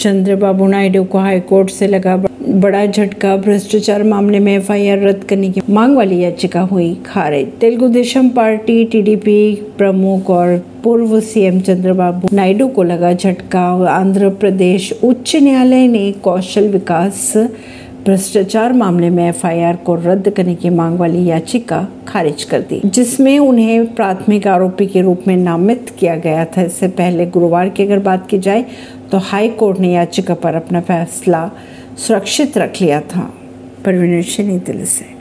चंद्रबाबू नायडू को हाईकोर्ट से लगा बड़ा झटका। भ्रष्टाचार मामले में एफआईआर रद्द करने की मांग वाली याचिका हुई खारिज। तेलुगु देशम पार्टी, टीडीपी प्रमुख और पूर्व सीएम चंद्रबाबू नायडू को लगा झटका। आंध्र प्रदेश उच्च न्यायालय ने कौशल विकास, भ्रष्टाचार मामले में एफआईआर को रद्द करने की मांग वाली याचिका खारिज कर दी, जिसमें उन्हें प्राथमिक आरोपी के रूप में नामित किया गया था। इससे पहले गुरुवार की अगर बात की जाए तो हाई कोर्ट ने याचिका पर अपना फैसला सुरक्षित रख लिया था परवीन दिल्ली से।